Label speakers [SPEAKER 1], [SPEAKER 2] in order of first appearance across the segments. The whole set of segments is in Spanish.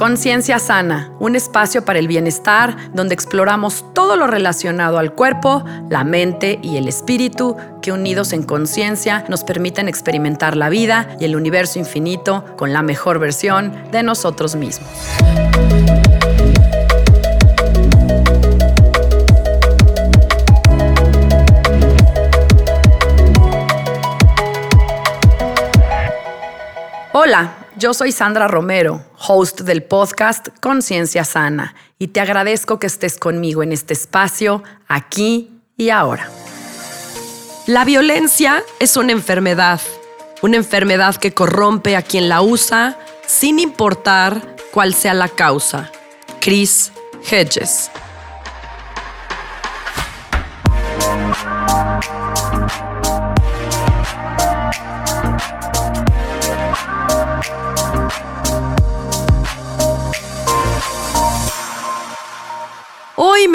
[SPEAKER 1] Conciencia Sana, un espacio para el bienestar donde exploramos todo lo relacionado al cuerpo, la mente y el espíritu que unidos en conciencia nos permiten experimentar la vida y el universo infinito con la mejor versión de nosotros mismos. Hola, yo soy Sandra Romero, host del podcast Conciencia Sana, y te agradezco que estés conmigo en este espacio, aquí y ahora.
[SPEAKER 2] La violencia es una enfermedad, una enfermedad que corrompe a quien la usa sin importar cuál sea la causa. Chris Hedges.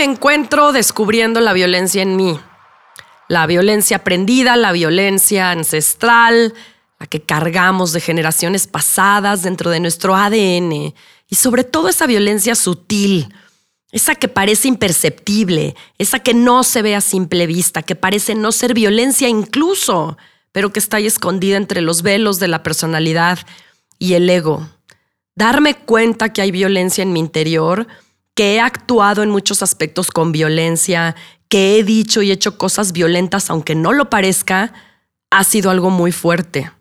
[SPEAKER 2] Encuentro descubriendo la violencia en mí. La violencia aprendida, la violencia ancestral, la que cargamos de generaciones pasadas dentro de nuestro ADN. Y sobre todo esa violencia sutil, esa que parece imperceptible, esa que no se ve a simple vista, que parece no ser violencia incluso, pero que está ahí escondida entre los velos de la personalidad y el ego. Darme cuenta que hay violencia en mi interior que he actuado en muchos aspectos con violencia, que he dicho y hecho cosas violentas aunque no lo parezca, ha sido algo muy fuerte.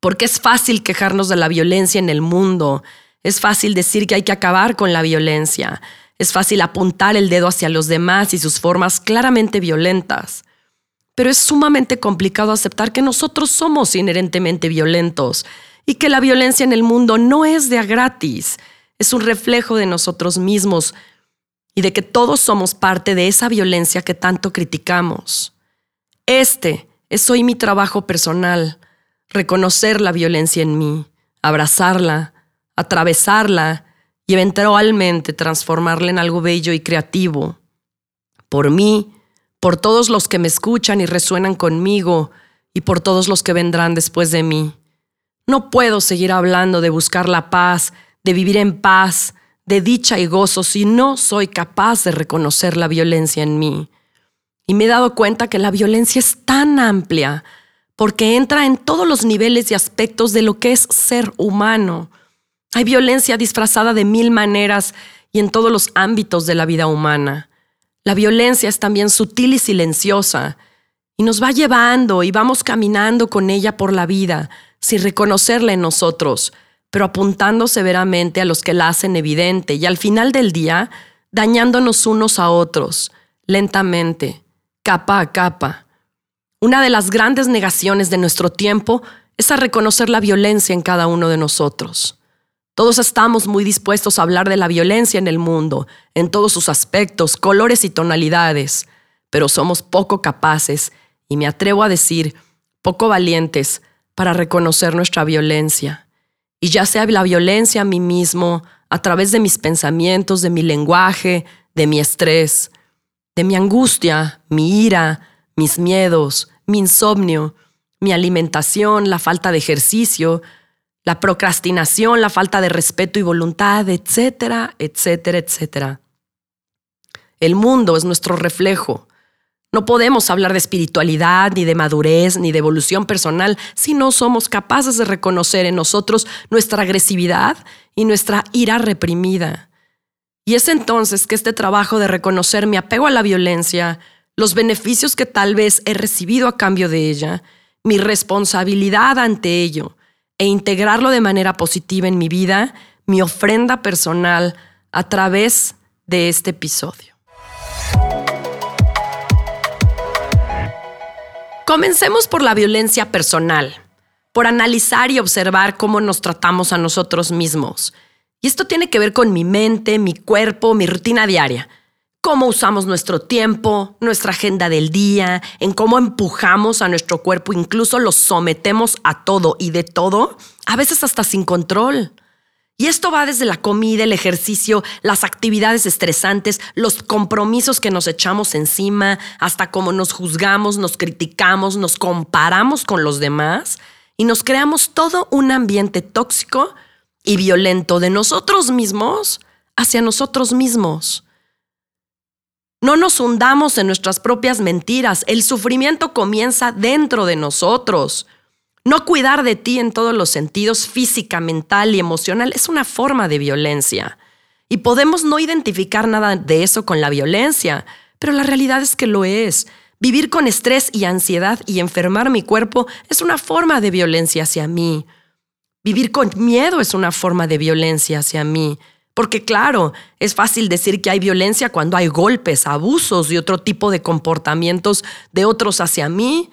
[SPEAKER 2] Porque es fácil quejarnos de la violencia en el mundo, es fácil decir que hay que acabar con la violencia, es fácil apuntar el dedo hacia los demás y sus formas claramente violentas. Pero es sumamente complicado aceptar que nosotros somos inherentemente violentos y que la violencia en el mundo no es de a gratis es un reflejo de nosotros mismos y de que todos somos parte de esa violencia que tanto criticamos. Este es hoy mi trabajo personal, reconocer la violencia en mí, abrazarla, atravesarla y eventualmente transformarla en algo bello y creativo. Por mí, por todos los que me escuchan y resuenan conmigo y por todos los que vendrán después de mí. No puedo seguir hablando de buscar la paz de vivir en paz, de dicha y gozo si no soy capaz de reconocer la violencia en mí. Y me he dado cuenta que la violencia es tan amplia porque entra en todos los niveles y aspectos de lo que es ser humano. Hay violencia disfrazada de mil maneras y en todos los ámbitos de la vida humana. La violencia es también sutil y silenciosa y nos va llevando y vamos caminando con ella por la vida sin reconocerla en nosotros, pero apuntando severamente a los que la hacen evidente y al final del día dañándonos unos a otros, lentamente, capa a capa. Una de las grandes negaciones de nuestro tiempo es a reconocer la violencia en cada uno de nosotros. Todos estamos muy dispuestos a hablar de la violencia en el mundo, en todos sus aspectos, colores y tonalidades, pero somos poco capaces, y me atrevo a decir, poco valientes, para reconocer nuestra violencia y ya sea la violencia a mí mismo, a través de mis pensamientos, de mi lenguaje, de mi estrés, de mi angustia, mi ira, mis miedos, mi insomnio, mi alimentación, la falta de ejercicio, la procrastinación, la falta de respeto y voluntad, etcétera, etcétera, etcétera. El mundo es nuestro reflejo no podemos hablar de espiritualidad, ni de madurez, ni de evolución personal si no somos capaces de reconocer en nosotros nuestra agresividad y nuestra ira reprimida. Y es entonces que este trabajo de reconocer mi apego a la violencia, los beneficios que tal vez he recibido a cambio de ella, mi responsabilidad ante ello, e integrarlo de manera positiva en mi vida, mi ofrenda personal a través de este episodio. Comencemos por la violencia personal, por analizar y observar cómo nos tratamos a nosotros mismos. Y esto tiene que ver con mi mente, mi cuerpo, mi rutina diaria. Cómo usamos nuestro tiempo, nuestra agenda del día, en cómo empujamos a nuestro cuerpo, incluso lo sometemos a todo y de todo, a veces hasta sin control. Y esto va desde la comida, el ejercicio, las actividades estresantes, los compromisos que nos echamos encima, hasta cómo nos juzgamos, nos criticamos, nos comparamos con los demás y nos creamos todo un ambiente tóxico y violento de nosotros mismos hacia nosotros mismos. No nos hundamos en nuestras propias mentiras. El sufrimiento comienza dentro de nosotros. No cuidar de ti en todos los sentidos, física, mental y emocional, es una forma de violencia. Y podemos no identificar nada de eso con la violencia, pero la realidad es que lo es. Vivir con estrés y ansiedad y enfermar mi cuerpo es una forma de violencia hacia mí. Vivir con miedo es una forma de violencia hacia mí. Porque claro, es fácil decir que hay violencia cuando hay golpes, abusos y otro tipo de comportamientos de otros hacia mí,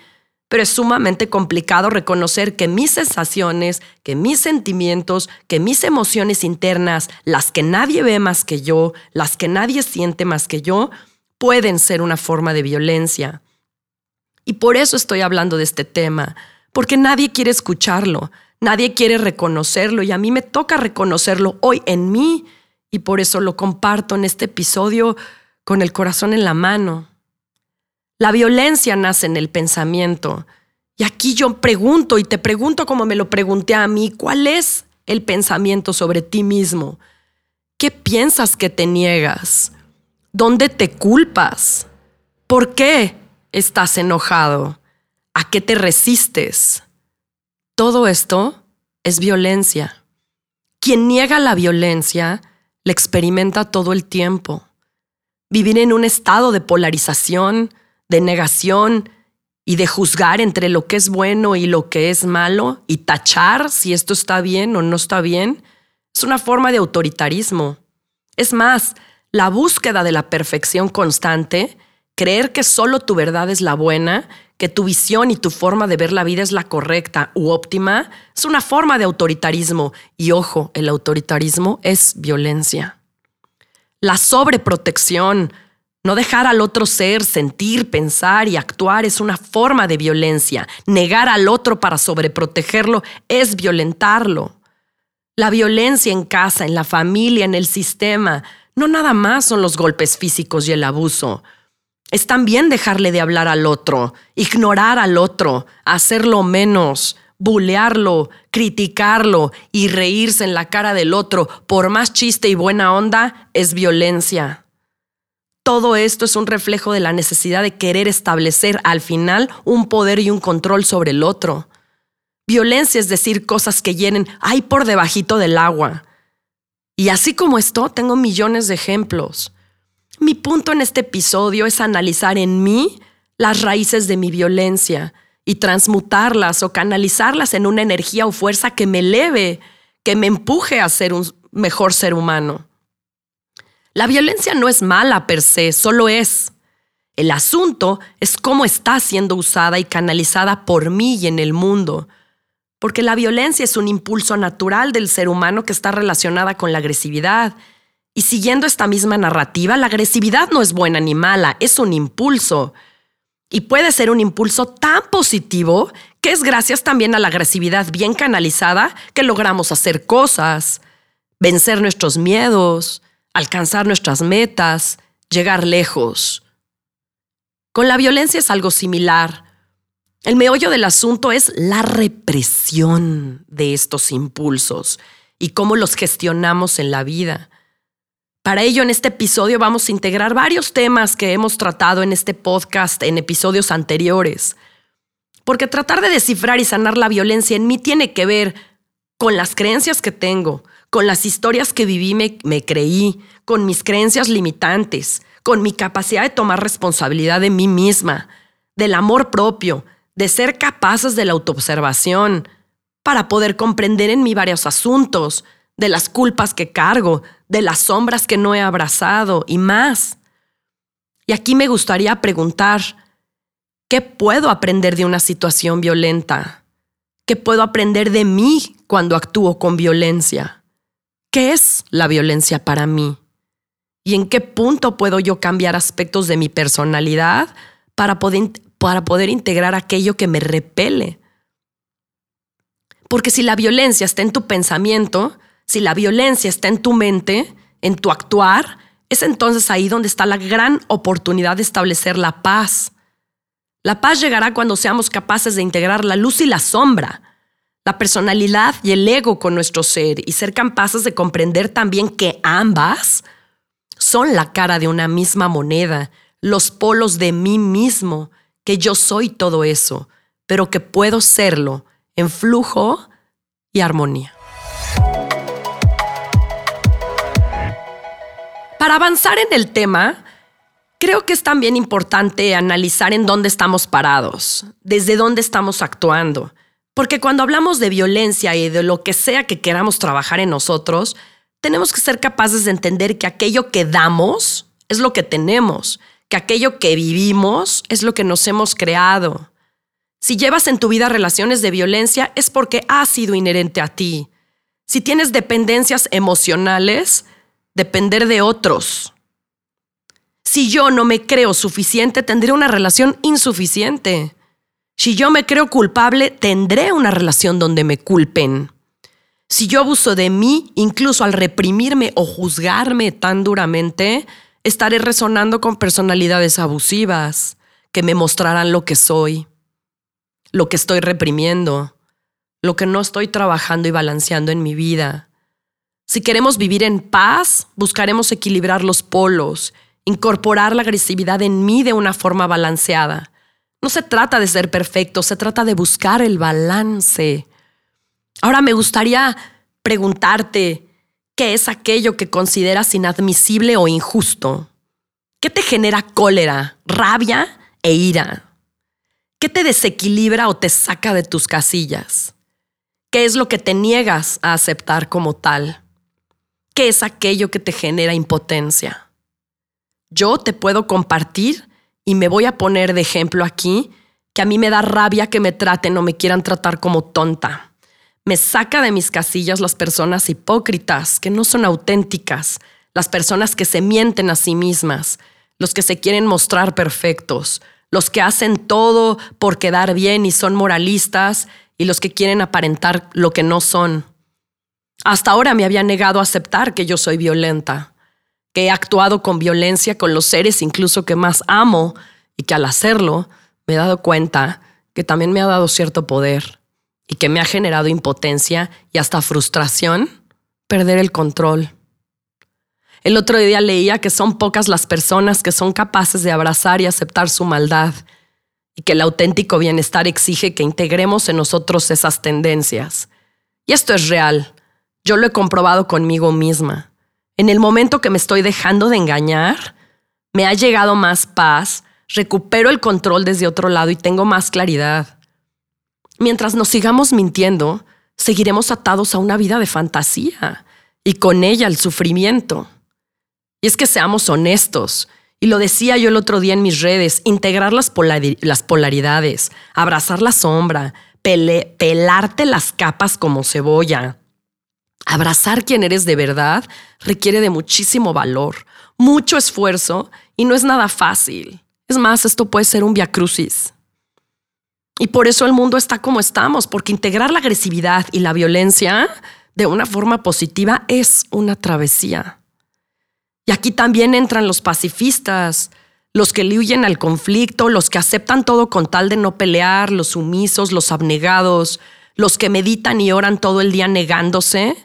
[SPEAKER 2] pero es sumamente complicado reconocer que mis sensaciones, que mis sentimientos, que mis emociones internas, las que nadie ve más que yo, las que nadie siente más que yo, pueden ser una forma de violencia. Y por eso estoy hablando de este tema, porque nadie quiere escucharlo, nadie quiere reconocerlo y a mí me toca reconocerlo hoy en mí y por eso lo comparto en este episodio con el corazón en la mano. La violencia nace en el pensamiento. Y aquí yo pregunto y te pregunto como me lo pregunté a mí, ¿cuál es el pensamiento sobre ti mismo? ¿Qué piensas que te niegas? ¿Dónde te culpas? ¿Por qué estás enojado? ¿A qué te resistes? Todo esto es violencia. Quien niega la violencia la experimenta todo el tiempo. Vivir en un estado de polarización, de negación y de juzgar entre lo que es bueno y lo que es malo y tachar si esto está bien o no está bien, es una forma de autoritarismo. Es más, la búsqueda de la perfección constante, creer que solo tu verdad es la buena, que tu visión y tu forma de ver la vida es la correcta u óptima, es una forma de autoritarismo. Y ojo, el autoritarismo es violencia. La sobreprotección, no dejar al otro ser, sentir, pensar y actuar es una forma de violencia. Negar al otro para sobreprotegerlo es violentarlo. La violencia en casa, en la familia, en el sistema, no nada más son los golpes físicos y el abuso. Es también dejarle de hablar al otro, ignorar al otro, hacerlo menos, bulearlo, criticarlo y reírse en la cara del otro, por más chiste y buena onda, es violencia. Todo esto es un reflejo de la necesidad de querer establecer al final un poder y un control sobre el otro. Violencia es decir cosas que llenen ahí por debajito del agua. Y así como esto, tengo millones de ejemplos. Mi punto en este episodio es analizar en mí las raíces de mi violencia y transmutarlas o canalizarlas en una energía o fuerza que me eleve, que me empuje a ser un mejor ser humano. La violencia no es mala per se, solo es. El asunto es cómo está siendo usada y canalizada por mí y en el mundo. Porque la violencia es un impulso natural del ser humano que está relacionada con la agresividad y siguiendo esta misma narrativa, la agresividad no es buena ni mala, es un impulso. Y puede ser un impulso tan positivo que es gracias también a la agresividad bien canalizada que logramos hacer cosas, vencer nuestros miedos, alcanzar nuestras metas, llegar lejos. Con la violencia es algo similar. El meollo del asunto es la represión de estos impulsos y cómo los gestionamos en la vida. Para ello, en este episodio vamos a integrar varios temas que hemos tratado en este podcast en episodios anteriores. Porque tratar de descifrar y sanar la violencia en mí tiene que ver con las creencias que tengo, con las historias que viví, me, me creí, con mis creencias limitantes, con mi capacidad de tomar responsabilidad de mí misma, del amor propio, de ser capaces de la autoobservación, para poder comprender en mí varios asuntos, de las culpas que cargo, de las sombras que no he abrazado y más. Y aquí me gustaría preguntar, ¿qué puedo aprender de una situación violenta? ¿Qué puedo aprender de mí cuando actúo con violencia? ¿Qué es la violencia para mí? ¿Y en qué punto puedo yo cambiar aspectos de mi personalidad para poder, para poder integrar aquello que me repele? Porque si la violencia está en tu pensamiento, si la violencia está en tu mente, en tu actuar, es entonces ahí donde está la gran oportunidad de establecer la paz. La paz llegará cuando seamos capaces de integrar la luz y la sombra. La personalidad y el ego con nuestro ser y ser capaces de comprender también que ambas son la cara de una misma moneda, los polos de mí mismo, que yo soy todo eso, pero que puedo serlo en flujo y armonía. Para avanzar en el tema, creo que es también importante analizar en dónde estamos parados, desde dónde estamos actuando. Porque cuando hablamos de violencia y de lo que sea que queramos trabajar en nosotros, tenemos que ser capaces de entender que aquello que damos es lo que tenemos, que aquello que vivimos es lo que nos hemos creado. Si llevas en tu vida relaciones de violencia es porque ha sido inherente a ti. Si tienes dependencias emocionales, depender de otros. Si yo no me creo suficiente, tendré una relación insuficiente. Si yo me creo culpable, tendré una relación donde me culpen. Si yo abuso de mí, incluso al reprimirme o juzgarme tan duramente, estaré resonando con personalidades abusivas que me mostrarán lo que soy, lo que estoy reprimiendo, lo que no estoy trabajando y balanceando en mi vida. Si queremos vivir en paz, buscaremos equilibrar los polos, incorporar la agresividad en mí de una forma balanceada no se trata de ser perfecto, se trata de buscar el balance. Ahora me gustaría preguntarte, ¿qué es aquello que consideras inadmisible o injusto? ¿Qué te genera cólera, rabia e ira? ¿Qué te desequilibra o te saca de tus casillas? ¿Qué es lo que te niegas a aceptar como tal? ¿Qué es aquello que te genera impotencia? Yo te puedo compartir y me voy a poner de ejemplo aquí, que a mí me da rabia que me traten o me quieran tratar como tonta. Me saca de mis casillas las personas hipócritas, que no son auténticas, las personas que se mienten a sí mismas, los que se quieren mostrar perfectos, los que hacen todo por quedar bien y son moralistas y los que quieren aparentar lo que no son. Hasta ahora me había negado a aceptar que yo soy violenta que he actuado con violencia con los seres incluso que más amo y que al hacerlo me he dado cuenta que también me ha dado cierto poder y que me ha generado impotencia y hasta frustración perder el control. El otro día leía que son pocas las personas que son capaces de abrazar y aceptar su maldad y que el auténtico bienestar exige que integremos en nosotros esas tendencias. Y esto es real. Yo lo he comprobado conmigo misma. En el momento que me estoy dejando de engañar, me ha llegado más paz, recupero el control desde otro lado y tengo más claridad. Mientras nos sigamos mintiendo, seguiremos atados a una vida de fantasía y con ella al sufrimiento. Y es que seamos honestos, y lo decía yo el otro día en mis redes, integrar las, polaridades, abrazar la sombra, pelarte las capas como cebolla, Abrazar quien eres de verdad requiere de muchísimo valor, mucho esfuerzo y no es nada fácil. Es más, esto puede ser un crucis. Y por eso el mundo está como estamos, porque integrar la agresividad y la violencia de una forma positiva es una travesía. Y aquí también entran los pacifistas, los que le huyen al conflicto, los que aceptan todo con tal de no pelear, los sumisos, los abnegados, los que meditan y oran todo el día negándose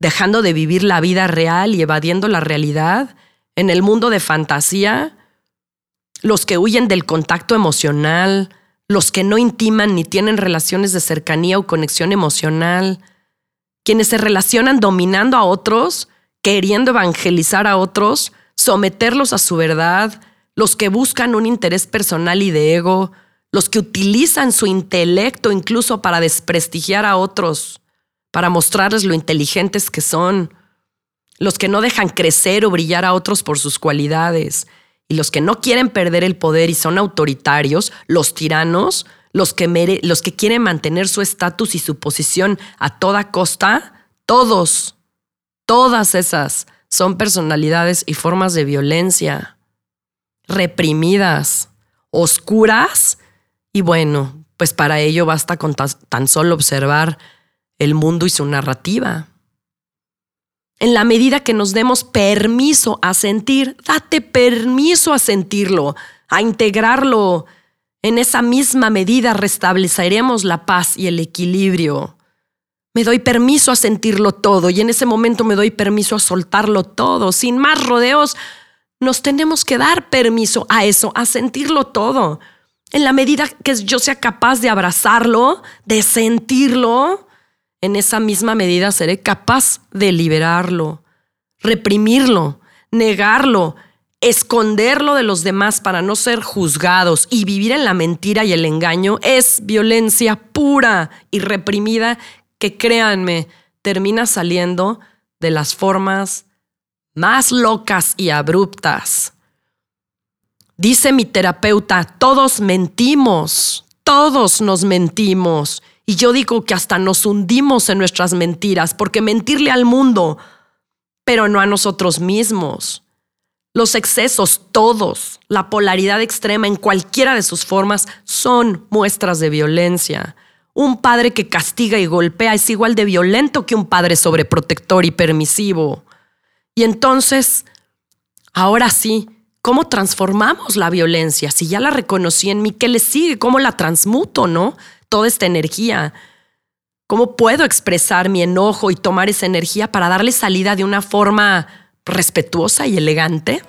[SPEAKER 2] dejando de vivir la vida real y evadiendo la realidad en el mundo de fantasía, los que huyen del contacto emocional, los que no intiman ni tienen relaciones de cercanía o conexión emocional, quienes se relacionan dominando a otros, queriendo evangelizar a otros, someterlos a su verdad, los que buscan un interés personal y de ego, los que utilizan su intelecto incluso para desprestigiar a otros, para mostrarles lo inteligentes que son, los que no dejan crecer o brillar a otros por sus cualidades, y los que no quieren perder el poder y son autoritarios, los tiranos, los que, los que quieren mantener su estatus y su posición a toda costa, todos, todas esas son personalidades y formas de violencia reprimidas, oscuras, y bueno, pues para ello basta con tan solo observar el mundo y su narrativa. En la medida que nos demos permiso a sentir, date permiso a sentirlo, a integrarlo. En esa misma medida restableceremos la paz y el equilibrio. Me doy permiso a sentirlo todo y en ese momento me doy permiso a soltarlo todo. Sin más rodeos, nos tenemos que dar permiso a eso, a sentirlo todo. En la medida que yo sea capaz de abrazarlo, de sentirlo, en esa misma medida seré capaz de liberarlo, reprimirlo, negarlo, esconderlo de los demás para no ser juzgados y vivir en la mentira y el engaño es violencia pura y reprimida que créanme, termina saliendo de las formas más locas y abruptas. Dice mi terapeuta, todos mentimos, todos nos mentimos. Y yo digo que hasta nos hundimos en nuestras mentiras, porque mentirle al mundo, pero no a nosotros mismos. Los excesos, todos, la polaridad extrema en cualquiera de sus formas, son muestras de violencia. Un padre que castiga y golpea es igual de violento que un padre sobreprotector y permisivo. Y entonces, ahora sí, ¿cómo transformamos la violencia? Si ya la reconocí en mí, ¿qué le sigue? ¿Cómo la transmuto, no? Toda esta energía. ¿Cómo puedo expresar mi enojo y tomar esa energía para darle salida de una forma respetuosa y elegante?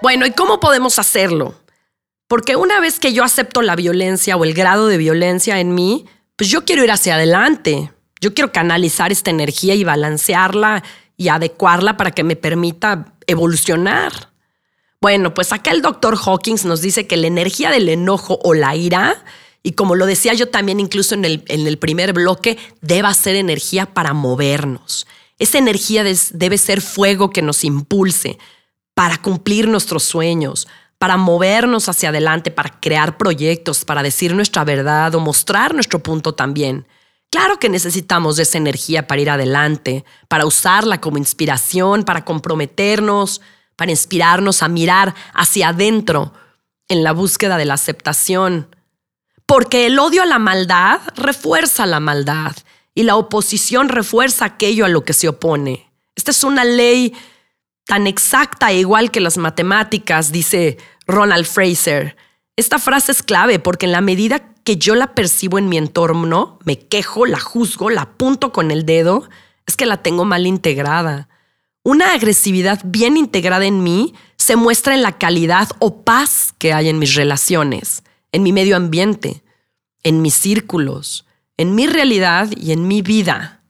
[SPEAKER 2] Bueno, ¿y cómo podemos hacerlo? Porque una vez que yo acepto la violencia o el grado de violencia en mí, pues yo quiero ir hacia adelante. Yo quiero canalizar esta energía y balancearla y adecuarla para que me permita evolucionar. Bueno, pues acá el doctor Hawkins nos dice que la energía del enojo o la ira y como lo decía yo también incluso en el, en el primer bloque, debe ser energía para movernos. Esa energía debe ser fuego que nos impulse para cumplir nuestros sueños, para movernos hacia adelante, para crear proyectos, para decir nuestra verdad o mostrar nuestro punto también. Claro que necesitamos esa energía para ir adelante, para usarla como inspiración, para comprometernos, para inspirarnos a mirar hacia adentro en la búsqueda de la aceptación, porque el odio a la maldad refuerza la maldad y la oposición refuerza aquello a lo que se opone. Esta es una ley tan exacta e igual que las matemáticas, dice Ronald Fraser. Esta frase es clave porque en la medida que yo la percibo en mi entorno, me quejo, la juzgo, la apunto con el dedo, es que la tengo mal integrada. Una agresividad bien integrada en mí se muestra en la calidad o paz que hay en mis relaciones en mi medio ambiente, en mis círculos, en mi realidad y en mi vida.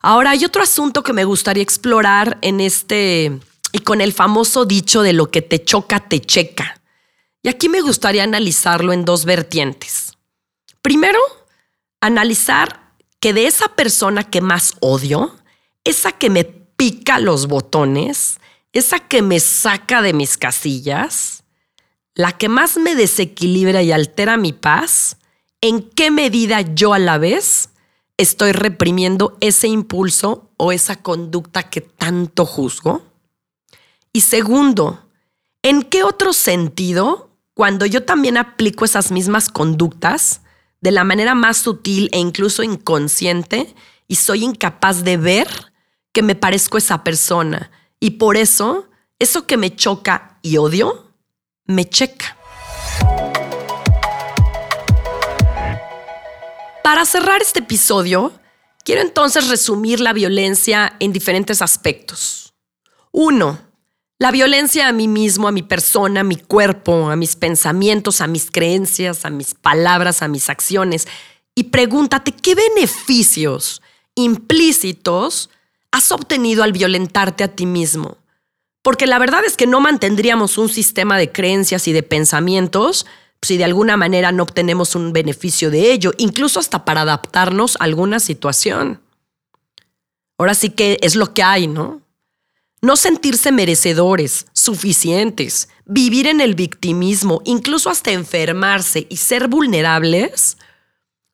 [SPEAKER 2] Ahora hay otro asunto que me gustaría explorar en este y con el famoso dicho de lo que te choca, te checa. Y aquí me gustaría analizarlo en dos vertientes. Primero, analizar que de esa persona que más odio, esa que me los botones, esa que me saca de mis casillas, la que más me desequilibra y altera mi paz, ¿en qué medida yo a la vez estoy reprimiendo ese impulso o esa conducta que tanto juzgo? Y segundo, ¿en qué otro sentido, cuando yo también aplico esas mismas conductas de la manera más sutil e incluso inconsciente y soy incapaz de ver que me parezco esa persona? Y por eso, eso que me choca y odio, me checa. Para cerrar este episodio, quiero entonces resumir la violencia en diferentes aspectos. Uno, la violencia a mí mismo, a mi persona, a mi cuerpo, a mis pensamientos, a mis creencias, a mis palabras, a mis acciones. Y pregúntate qué beneficios implícitos has obtenido al violentarte a ti mismo. Porque la verdad es que no mantendríamos un sistema de creencias y de pensamientos si de alguna manera no obtenemos un beneficio de ello, incluso hasta para adaptarnos a alguna situación. Ahora sí que es lo que hay, ¿no? No sentirse merecedores, suficientes, vivir en el victimismo, incluso hasta enfermarse y ser vulnerables,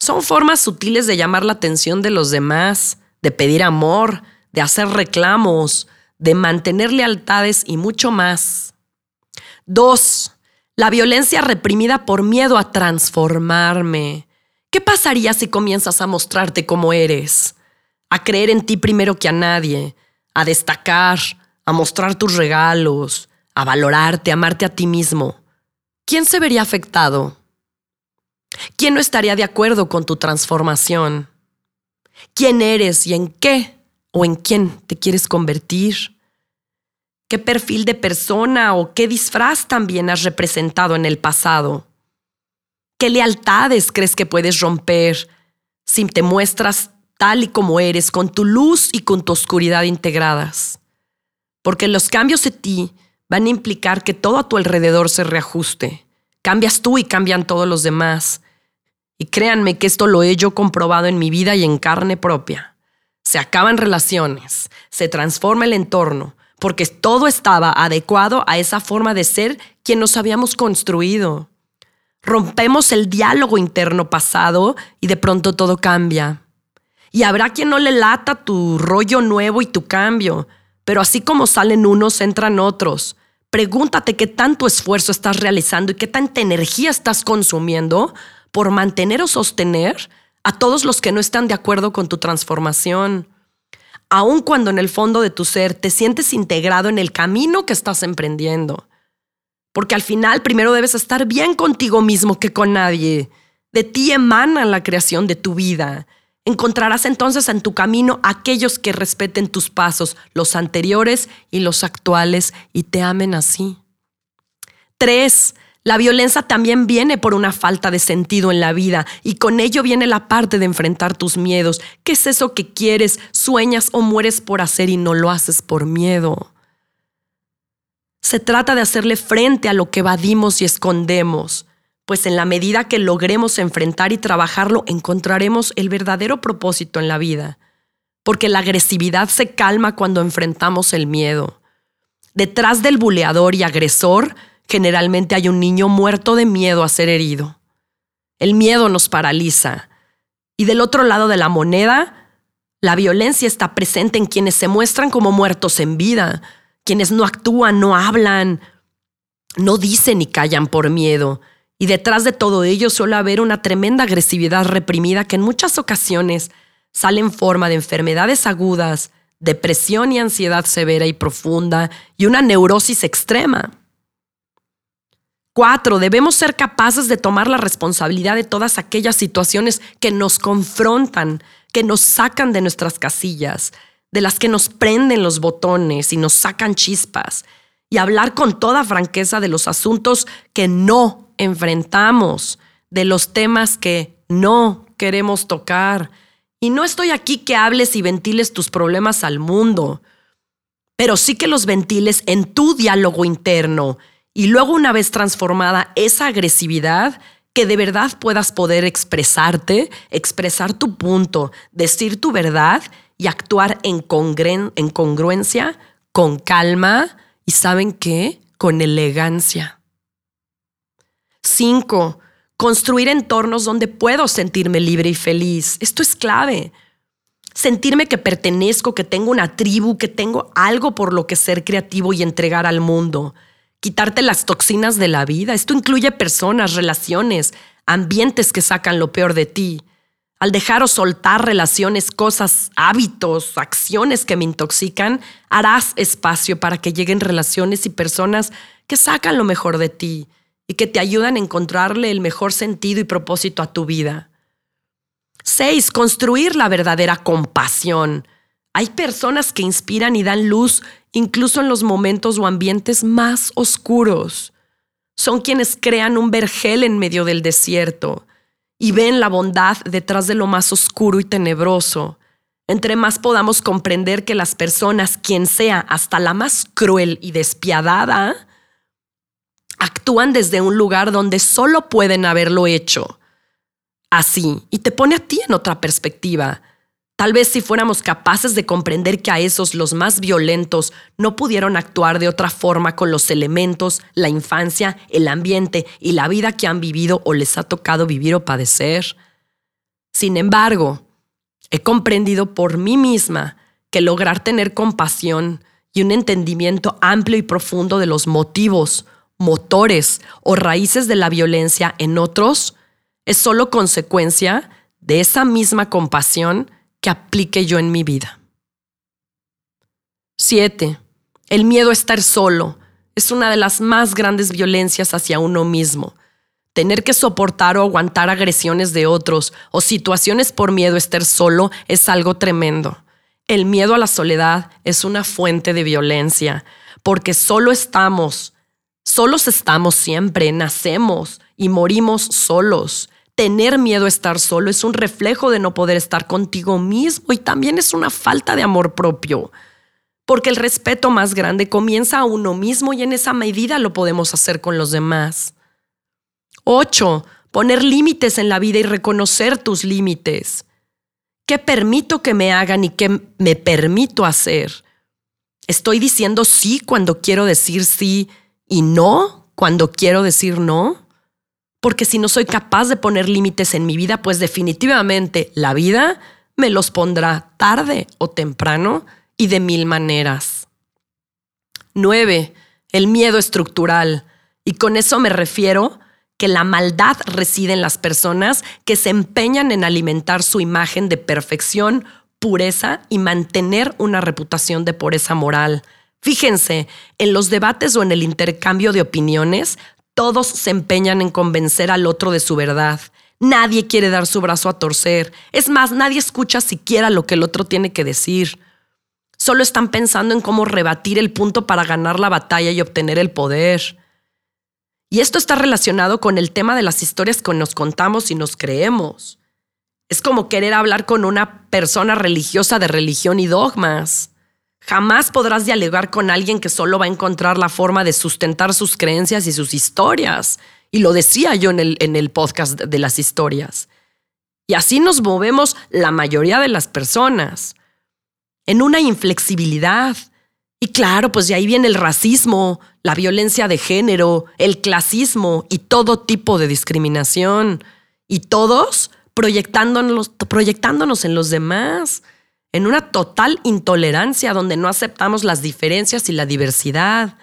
[SPEAKER 2] son formas sutiles de llamar la atención de los demás, de pedir amor, de hacer reclamos, de mantener lealtades y mucho más. Dos, la violencia reprimida por miedo a transformarme. ¿Qué pasaría si comienzas a mostrarte como eres? A creer en ti primero que a nadie, a destacar, a mostrar tus regalos, a valorarte, a amarte a ti mismo. ¿Quién se vería afectado? ¿Quién no estaría de acuerdo con tu transformación? ¿Quién eres y en qué o en quién te quieres convertir? ¿Qué perfil de persona o qué disfraz también has representado en el pasado? ¿Qué lealtades crees que puedes romper si te muestras tal y como eres, con tu luz y con tu oscuridad integradas? Porque los cambios de ti van a implicar que todo a tu alrededor se reajuste. Cambias tú y cambian todos los demás. Y créanme que esto lo he yo comprobado en mi vida y en carne propia. Se acaban relaciones, se transforma el entorno, porque todo estaba adecuado a esa forma de ser quien nos habíamos construido. Rompemos el diálogo interno pasado y de pronto todo cambia. Y habrá quien no le lata tu rollo nuevo y tu cambio, pero así como salen unos, entran otros. Pregúntate qué tanto esfuerzo estás realizando y qué tanta energía estás consumiendo por mantener o sostener a todos los que no están de acuerdo con tu transformación. Aun cuando en el fondo de tu ser te sientes integrado en el camino que estás emprendiendo. Porque al final primero debes estar bien contigo mismo que con nadie. De ti emana la creación de tu vida. Encontrarás entonces en tu camino aquellos que respeten tus pasos, los anteriores y los actuales, y te amen así. Tres, la violencia también viene por una falta de sentido en la vida y con ello viene la parte de enfrentar tus miedos. ¿Qué es eso que quieres, sueñas o mueres por hacer y no lo haces por miedo? Se trata de hacerle frente a lo que evadimos y escondemos pues en la medida que logremos enfrentar y trabajarlo, encontraremos el verdadero propósito en la vida. Porque la agresividad se calma cuando enfrentamos el miedo. Detrás del buleador y agresor, generalmente hay un niño muerto de miedo a ser herido. El miedo nos paraliza. Y del otro lado de la moneda, la violencia está presente en quienes se muestran como muertos en vida, quienes no actúan, no hablan, no dicen ni callan por miedo y detrás de todo ello suele haber una tremenda agresividad reprimida que en muchas ocasiones sale en forma de enfermedades agudas, depresión y ansiedad severa y profunda y una neurosis extrema. Cuatro, debemos ser capaces de tomar la responsabilidad de todas aquellas situaciones que nos confrontan, que nos sacan de nuestras casillas, de las que nos prenden los botones y nos sacan chispas, y hablar con toda franqueza de los asuntos que no enfrentamos, de los temas que no queremos tocar. Y no estoy aquí que hables y ventiles tus problemas al mundo, pero sí que los ventiles en tu diálogo interno y luego una vez transformada esa agresividad, que de verdad puedas poder expresarte, expresar tu punto, decir tu verdad y actuar en, en congruencia, con calma y ¿saben qué? Con elegancia. Cinco, construir entornos donde puedo sentirme libre y feliz. Esto es clave. Sentirme que pertenezco, que tengo una tribu, que tengo algo por lo que ser creativo y entregar al mundo. Quitarte las toxinas de la vida. Esto incluye personas, relaciones, ambientes que sacan lo peor de ti. Al dejar o soltar relaciones, cosas, hábitos, acciones que me intoxican, harás espacio para que lleguen relaciones y personas que sacan lo mejor de ti y que te ayudan a encontrarle el mejor sentido y propósito a tu vida. Seis, construir la verdadera compasión. Hay personas que inspiran y dan luz incluso en los momentos o ambientes más oscuros. Son quienes crean un vergel en medio del desierto y ven la bondad detrás de lo más oscuro y tenebroso. Entre más podamos comprender que las personas, quien sea, hasta la más cruel y despiadada, actúan desde un lugar donde solo pueden haberlo hecho. Así, y te pone a ti en otra perspectiva. Tal vez si fuéramos capaces de comprender que a esos los más violentos no pudieron actuar de otra forma con los elementos, la infancia, el ambiente y la vida que han vivido o les ha tocado vivir o padecer. Sin embargo, he comprendido por mí misma que lograr tener compasión y un entendimiento amplio y profundo de los motivos, motores o raíces de la violencia en otros es solo consecuencia de esa misma compasión que aplique yo en mi vida. 7. El miedo a estar solo es una de las más grandes violencias hacia uno mismo.
[SPEAKER 1] Tener que soportar o aguantar agresiones de otros o situaciones por miedo a estar solo es algo tremendo. El miedo a la soledad es una fuente de violencia, porque solo estamos, solos estamos siempre, nacemos y morimos solos. Tener miedo a estar solo es un reflejo de no poder estar contigo mismo y también es una falta de amor propio. Porque el respeto más grande comienza a uno mismo y en esa medida lo podemos hacer con los demás. 8. Poner límites en la vida y reconocer tus límites. ¿Qué permito que me hagan y qué me permito hacer? ¿Estoy diciendo sí cuando quiero decir sí y no cuando quiero decir no? Porque si no soy capaz de poner límites en mi vida, pues definitivamente la vida me los pondrá tarde o temprano y de mil maneras. 9. El miedo estructural. Y con eso me refiero que la maldad reside en las personas que se empeñan en alimentar su imagen de perfección, pureza y mantener una reputación de pureza moral. Fíjense, en los debates o en el intercambio de opiniones, todos se empeñan en convencer al otro de su verdad. Nadie quiere dar su brazo a torcer. Es más, nadie escucha siquiera lo que el otro tiene que decir. Solo están pensando en cómo rebatir el punto para ganar la batalla y obtener el poder. Y esto está relacionado con el tema de las historias que nos contamos y nos creemos. Es como querer hablar con una persona religiosa de religión y dogmas. Jamás podrás dialogar con alguien que solo va a encontrar la forma de sustentar sus creencias y sus historias. Y lo decía yo en el, en el podcast de las historias. Y así nos movemos la mayoría de las personas. En una inflexibilidad, y claro, pues de ahí viene el racismo, la violencia de género, el clasismo y todo tipo de discriminación. Y todos proyectándonos, proyectándonos en los demás, en una total intolerancia donde no aceptamos las diferencias y la diversidad.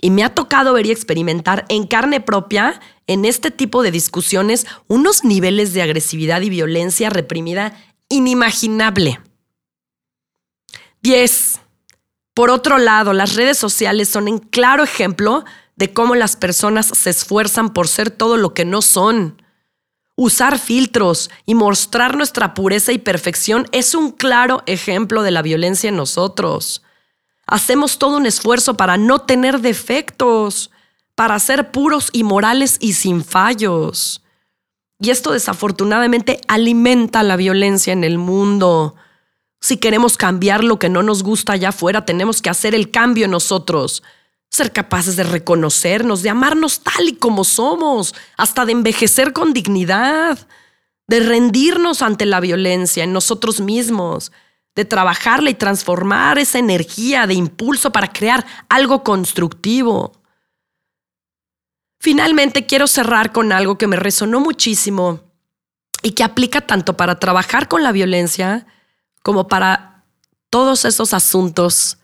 [SPEAKER 1] Y me ha tocado ver y experimentar en carne propia, en este tipo de discusiones, unos niveles de agresividad y violencia reprimida inimaginable. 10. Por otro lado, las redes sociales son un claro ejemplo de cómo las personas se esfuerzan por ser todo lo que no son. Usar filtros y mostrar nuestra pureza y perfección es un claro ejemplo de la violencia en nosotros. Hacemos todo un esfuerzo para no tener defectos, para ser puros y morales y sin fallos. Y esto desafortunadamente alimenta la violencia en el mundo. Si queremos cambiar lo que no nos gusta allá afuera, tenemos que hacer el cambio nosotros. Ser capaces de reconocernos, de amarnos tal y como somos, hasta de envejecer con dignidad, de rendirnos ante la violencia en nosotros mismos, de trabajarla y transformar esa energía de impulso para crear algo constructivo. Finalmente quiero cerrar con algo que me resonó muchísimo y que aplica tanto para trabajar con la violencia como para todos esos asuntos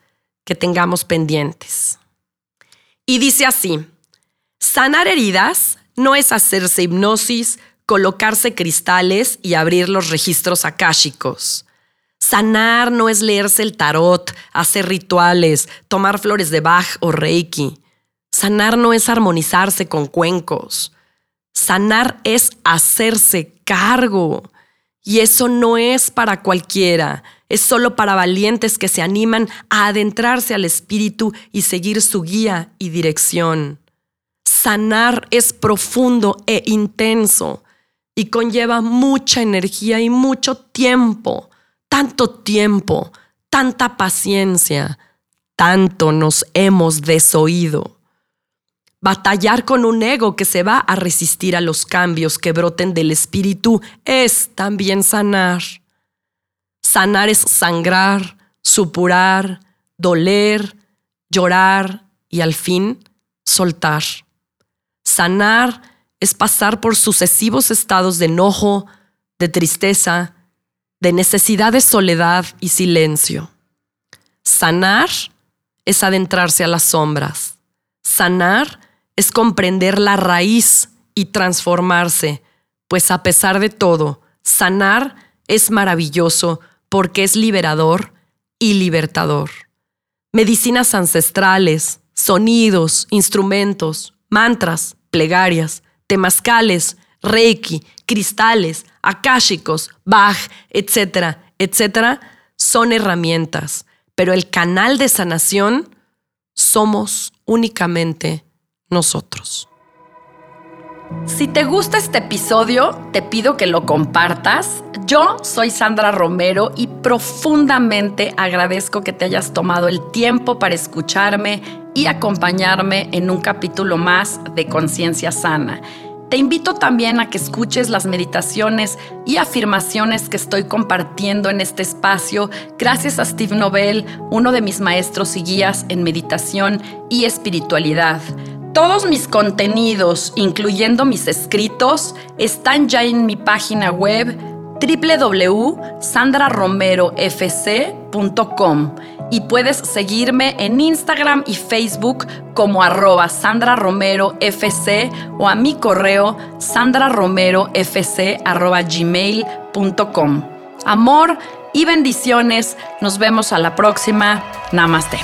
[SPEAKER 1] que tengamos pendientes. Y dice así, sanar heridas no es hacerse hipnosis, colocarse cristales y abrir los registros akáshicos. Sanar no es leerse el tarot, hacer rituales, tomar flores de Bach o Reiki. Sanar no es armonizarse con cuencos. Sanar es hacerse cargo. Y eso no es para cualquiera, es solo para valientes que se animan a adentrarse al espíritu y seguir su guía y dirección. Sanar es profundo e intenso y conlleva mucha energía y mucho tiempo, tanto tiempo, tanta paciencia, tanto nos hemos desoído. Batallar con un ego que se va a resistir a los cambios que broten del espíritu es también sanar. Sanar es sangrar, supurar, doler, llorar y al fin soltar. Sanar es pasar por sucesivos estados de enojo, de tristeza, de necesidad de soledad y silencio. Sanar es adentrarse a las sombras. Sanar es comprender la raíz y transformarse, pues a pesar de todo, sanar es maravilloso porque es liberador y libertador. Medicinas ancestrales, sonidos, instrumentos, mantras, plegarias,
[SPEAKER 2] temazcales, reiki, cristales, akáshicos, Bach, etcétera, etcétera, son herramientas, pero el canal de sanación somos únicamente nosotros.
[SPEAKER 1] Si te gusta este episodio, te pido que lo compartas. Yo soy Sandra Romero y profundamente agradezco que te hayas tomado el tiempo para escucharme y acompañarme en un capítulo más de Conciencia Sana. Te invito también a que escuches las meditaciones y afirmaciones que estoy compartiendo en este espacio gracias a Steve Nobel, uno de mis maestros y guías en meditación y espiritualidad. Todos mis contenidos, incluyendo mis escritos, están ya en mi página web www.sandraromerofc.com y puedes seguirme en Instagram y Facebook como arroba Sandra Romero FC o a mi correo sandraromerofc.gmail.com. Amor y bendiciones. Nos vemos a la próxima. Namaste.